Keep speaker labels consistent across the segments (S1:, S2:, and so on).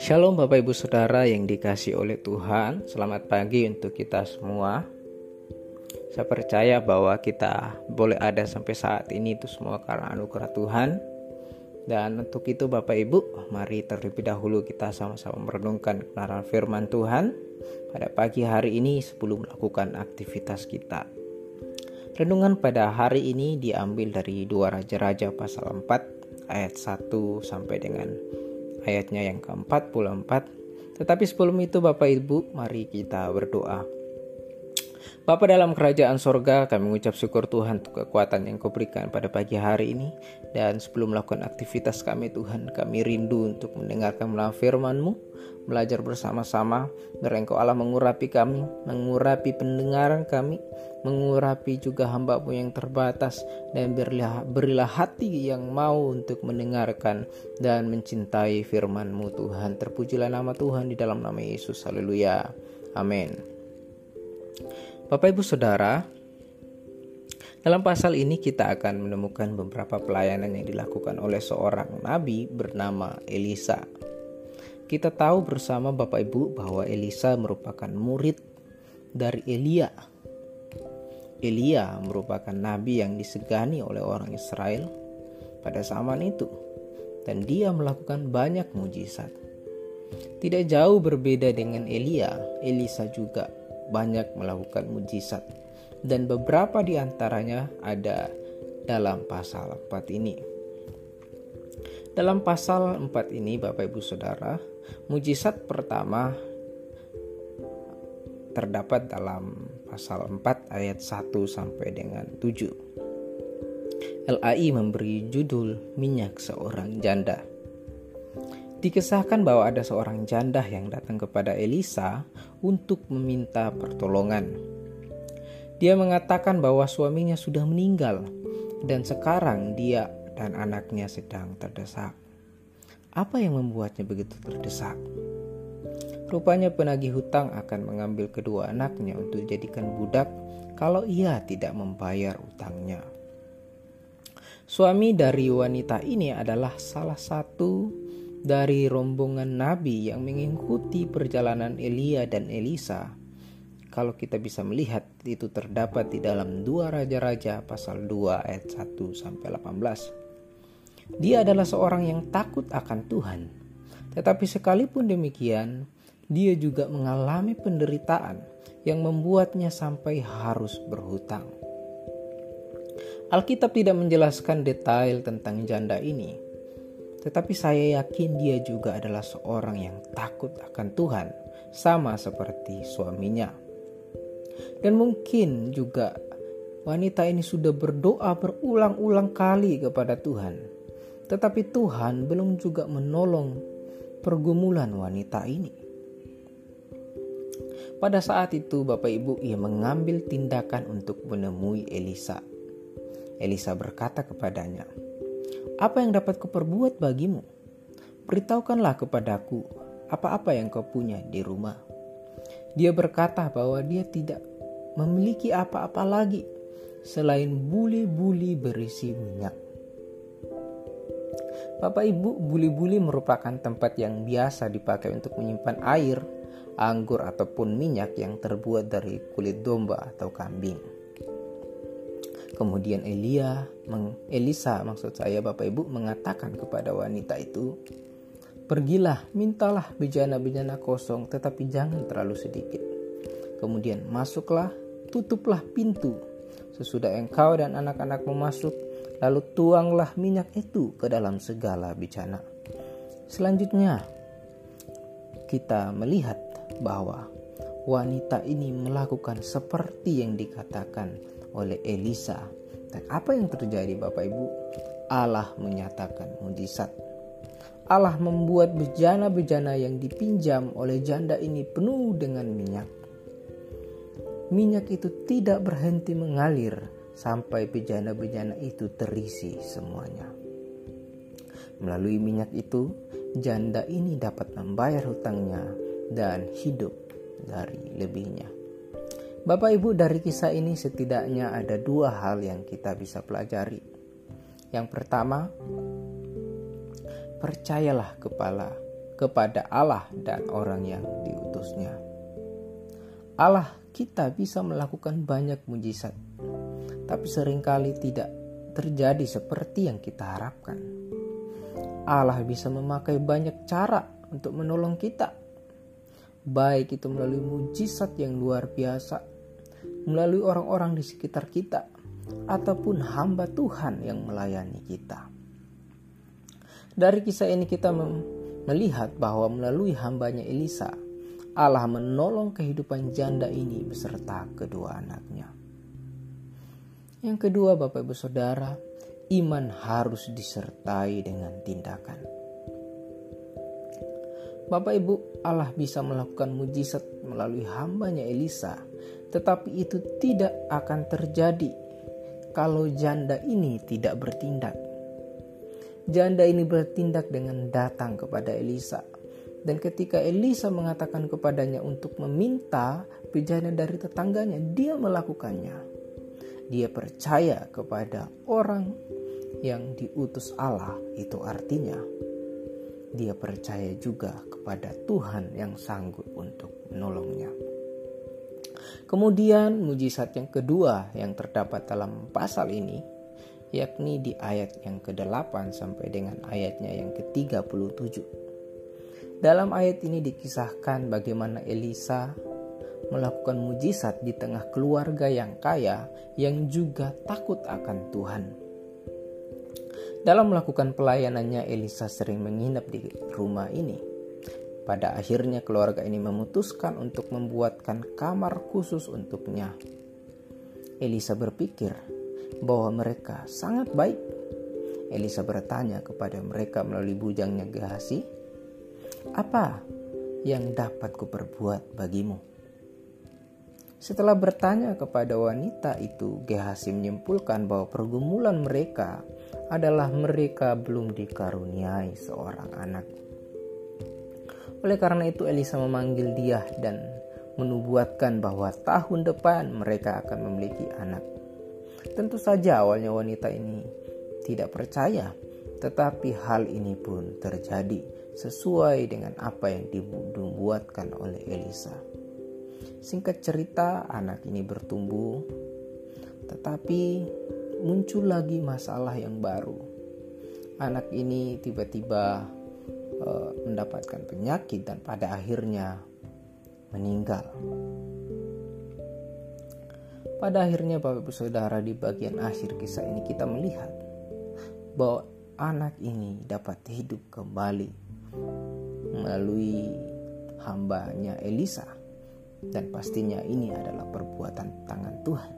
S1: Shalom Bapak Ibu Saudara yang dikasih oleh Tuhan. Selamat pagi untuk kita semua. Saya percaya bahwa kita boleh ada sampai saat ini itu semua karena anugerah Tuhan. Dan untuk itu Bapak Ibu Mari terlebih dahulu kita sama-sama merenungkan kebenaran firman Tuhan. Pada pagi hari ini sebelum melakukan aktivitas kita Renungan pada hari ini diambil dari dua Raja-Raja pasal 4 ayat 1 sampai dengan ayatnya yang ke-44. Tetapi sebelum itu Bapak Ibu, mari kita berdoa. Bapa dalam kerajaan sorga, kami mengucap syukur Tuhan untuk kekuatan yang kau berikan pada pagi hari ini. Dan sebelum melakukan aktivitas kami Tuhan, kami rindu untuk mendengarkan melalui firman-Mu, belajar bersama-sama, biar Allah mengurapi kami, mengurapi pendengaran kami, mengurapi juga hamba-Mu yang terbatas, dan berilah, berilah hati yang mau untuk mendengarkan dan mencintai firman-Mu Tuhan. Terpujilah nama Tuhan di dalam nama Yesus. Haleluya. Amin. Bapak Ibu Saudara, dalam pasal ini kita akan menemukan beberapa pelayanan yang dilakukan oleh seorang nabi bernama Elisa. Kita tahu bersama Bapak Ibu bahwa Elisa merupakan murid dari Elia. Elia merupakan nabi yang disegani oleh orang Israel pada zaman itu dan dia melakukan banyak mujizat. Tidak jauh berbeda dengan Elia, Elisa juga banyak melakukan mujizat dan beberapa di antaranya ada dalam pasal 4 ini. Dalam pasal 4 ini Bapak Ibu Saudara, mujizat pertama terdapat dalam pasal 4 ayat 1 sampai dengan 7. LAI memberi judul minyak seorang janda. Dikisahkan bahwa ada seorang janda yang datang kepada Elisa untuk meminta pertolongan. Dia mengatakan bahwa suaminya sudah meninggal dan sekarang dia dan anaknya sedang terdesak. Apa yang membuatnya begitu terdesak? Rupanya penagih hutang akan mengambil kedua anaknya untuk dijadikan budak kalau ia tidak membayar utangnya. Suami dari wanita ini adalah salah satu dari rombongan nabi yang mengikuti perjalanan Elia dan Elisa. Kalau kita bisa melihat itu terdapat di dalam dua raja-raja pasal 2 ayat 1 sampai 18. Dia adalah seorang yang takut akan Tuhan. Tetapi sekalipun demikian, dia juga mengalami penderitaan yang membuatnya sampai harus berhutang. Alkitab tidak menjelaskan detail tentang janda ini, tetapi saya yakin dia juga adalah seorang yang takut akan Tuhan, sama seperti suaminya. Dan mungkin juga wanita ini sudah berdoa berulang-ulang kali kepada Tuhan, tetapi Tuhan belum juga menolong pergumulan wanita ini. Pada saat itu, Bapak Ibu, ia mengambil tindakan untuk menemui Elisa. Elisa berkata kepadanya, apa yang dapat kuperbuat bagimu? Beritahukanlah kepadaku apa-apa yang kau punya di rumah. Dia berkata bahwa dia tidak memiliki apa-apa lagi selain buli-buli berisi minyak. Bapak Ibu, buli-buli merupakan tempat yang biasa dipakai untuk menyimpan air, anggur ataupun minyak yang terbuat dari kulit domba atau kambing. Kemudian Elia, Elisa maksud saya Bapak Ibu mengatakan kepada wanita itu, Pergilah, mintalah bejana-bejana kosong tetapi jangan terlalu sedikit. Kemudian masuklah, tutuplah pintu. Sesudah engkau dan anak-anakmu masuk, lalu tuanglah minyak itu ke dalam segala bejana. Selanjutnya, kita melihat bahwa wanita ini melakukan seperti yang dikatakan oleh Elisa. Dan apa yang terjadi Bapak Ibu? Allah menyatakan mujizat. Allah membuat bejana-bejana yang dipinjam oleh janda ini penuh dengan minyak. Minyak itu tidak berhenti mengalir sampai bejana-bejana itu terisi semuanya. Melalui minyak itu, janda ini dapat membayar hutangnya dan hidup dari lebihnya. Bapak Ibu dari kisah ini setidaknya ada dua hal yang kita bisa pelajari. Yang pertama, percayalah kepala kepada Allah dan orang yang diutusnya. Allah kita bisa melakukan banyak mujizat, tapi sering kali tidak terjadi seperti yang kita harapkan. Allah bisa memakai banyak cara untuk menolong kita, baik itu melalui mujizat yang luar biasa, melalui orang-orang di sekitar kita, ataupun hamba Tuhan yang melayani kita. Dari kisah ini kita melihat bahwa melalui hambanya Elisa, Allah menolong kehidupan janda ini beserta kedua anaknya. Yang kedua, Bapak Ibu Saudara, iman harus disertai dengan tindakan. Bapak Ibu, Allah bisa melakukan mujizat melalui hambanya Elisa, tetapi itu tidak akan terjadi kalau janda ini tidak bertindak. Janda ini bertindak dengan datang kepada Elisa. Dan ketika Elisa mengatakan kepadanya untuk meminta bejana dari tetangganya, dia melakukannya. Dia percaya kepada orang yang diutus Allah, itu artinya dia percaya juga kepada Tuhan yang sanggup untuk menolongnya. Kemudian mujizat yang kedua yang terdapat dalam pasal ini yakni di ayat yang ke-8 sampai dengan ayatnya yang ke-37. Dalam ayat ini dikisahkan bagaimana Elisa melakukan mujizat di tengah keluarga yang kaya yang juga takut akan Tuhan. Dalam melakukan pelayanannya, Elisa sering menginap di rumah ini. Pada akhirnya, keluarga ini memutuskan untuk membuatkan kamar khusus untuknya. Elisa berpikir, bahwa mereka sangat baik. Elisa bertanya kepada mereka melalui bujangnya Gehasi, "Apa yang dapat kuperbuat bagimu?" Setelah bertanya kepada wanita itu, Gehasi menyimpulkan bahwa pergumulan mereka adalah mereka belum dikaruniai seorang anak. Oleh karena itu Elisa memanggil dia dan menubuatkan bahwa tahun depan mereka akan memiliki anak. Tentu saja awalnya wanita ini tidak percaya, tetapi hal ini pun terjadi sesuai dengan apa yang dibuatkan oleh Elisa. Singkat cerita, anak ini bertumbuh, tetapi muncul lagi masalah yang baru. Anak ini tiba-tiba uh, mendapatkan penyakit dan pada akhirnya meninggal. Pada akhirnya Bapak Ibu Saudara di bagian akhir kisah ini kita melihat bahwa anak ini dapat hidup kembali melalui hambanya Elisa dan pastinya ini adalah perbuatan tangan Tuhan.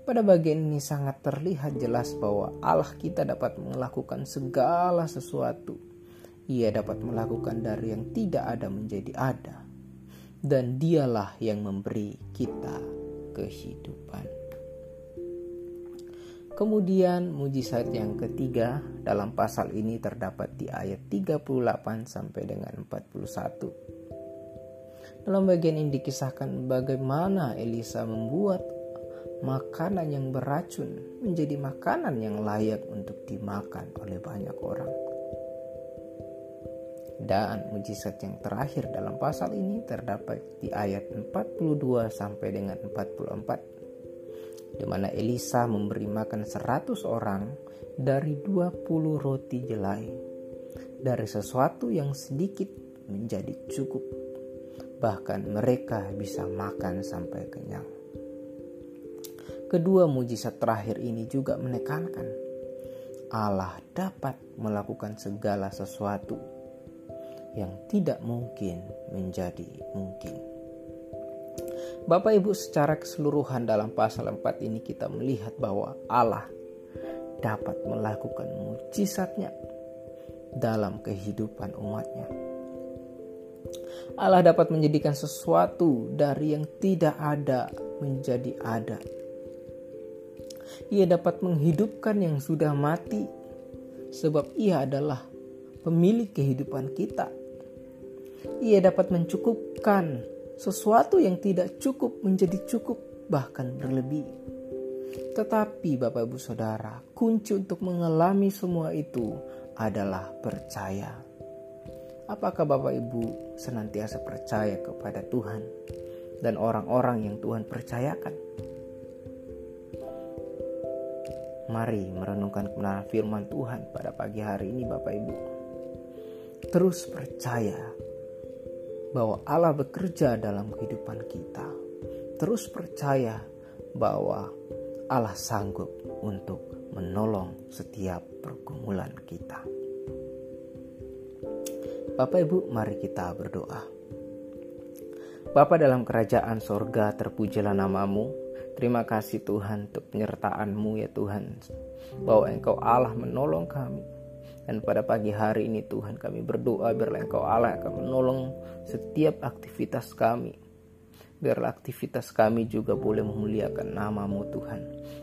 S1: Pada bagian ini sangat terlihat jelas bahwa Allah kita dapat melakukan segala sesuatu. Ia dapat melakukan dari yang tidak ada menjadi ada dan dialah yang memberi kita kehidupan. Kemudian mujizat yang ketiga dalam pasal ini terdapat di ayat 38 sampai dengan 41. Dalam bagian ini dikisahkan bagaimana Elisa membuat makanan yang beracun menjadi makanan yang layak untuk dimakan oleh banyak orang. Dan mujizat yang terakhir dalam pasal ini terdapat di ayat 42 sampai dengan 44 di mana Elisa memberi makan 100 orang dari 20 roti jelai dari sesuatu yang sedikit menjadi cukup bahkan mereka bisa makan sampai kenyang kedua mujizat terakhir ini juga menekankan Allah dapat melakukan segala sesuatu yang tidak mungkin menjadi mungkin. Bapak Ibu secara keseluruhan dalam pasal 4 ini kita melihat bahwa Allah dapat melakukan mujizatnya dalam kehidupan umatnya. Allah dapat menjadikan sesuatu dari yang tidak ada menjadi ada. Ia dapat menghidupkan yang sudah mati sebab ia adalah pemilik kehidupan kita ia dapat mencukupkan sesuatu yang tidak cukup menjadi cukup bahkan berlebih. Tetapi Bapak Ibu Saudara, kunci untuk mengalami semua itu adalah percaya. Apakah Bapak Ibu senantiasa percaya kepada Tuhan dan orang-orang yang Tuhan percayakan? Mari merenungkan kebenaran firman Tuhan pada pagi hari ini Bapak Ibu. Terus percaya bahwa Allah bekerja dalam kehidupan kita. Terus percaya bahwa Allah sanggup untuk menolong setiap pergumulan kita. Bapak Ibu, mari kita berdoa. Bapa dalam kerajaan sorga, terpujilah namamu. Terima kasih Tuhan untuk penyertaan-Mu ya Tuhan. Bahwa Engkau Allah menolong kami. Dan pada pagi hari ini Tuhan kami berdoa biarlah Engkau Allah akan menolong setiap aktivitas kami biarlah aktivitas kami juga boleh memuliakan namamu Tuhan.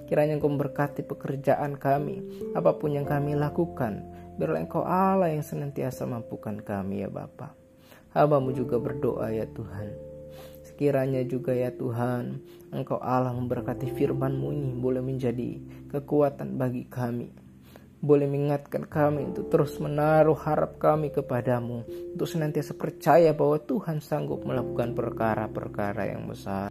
S1: Kiranya Engkau memberkati pekerjaan kami, apa pun yang kami lakukan, biarlah Engkau Allah yang senantiasa mampukan kami ya Bapa. Habamu juga berdoa ya Tuhan. Sekiranya juga ya Tuhan, Engkau Allah memberkati firman-Mu ini boleh menjadi kekuatan bagi kami boleh mengingatkan kami untuk terus menaruh harap kami kepadamu, untuk senantiasa percaya bahwa Tuhan sanggup melakukan perkara-perkara yang besar.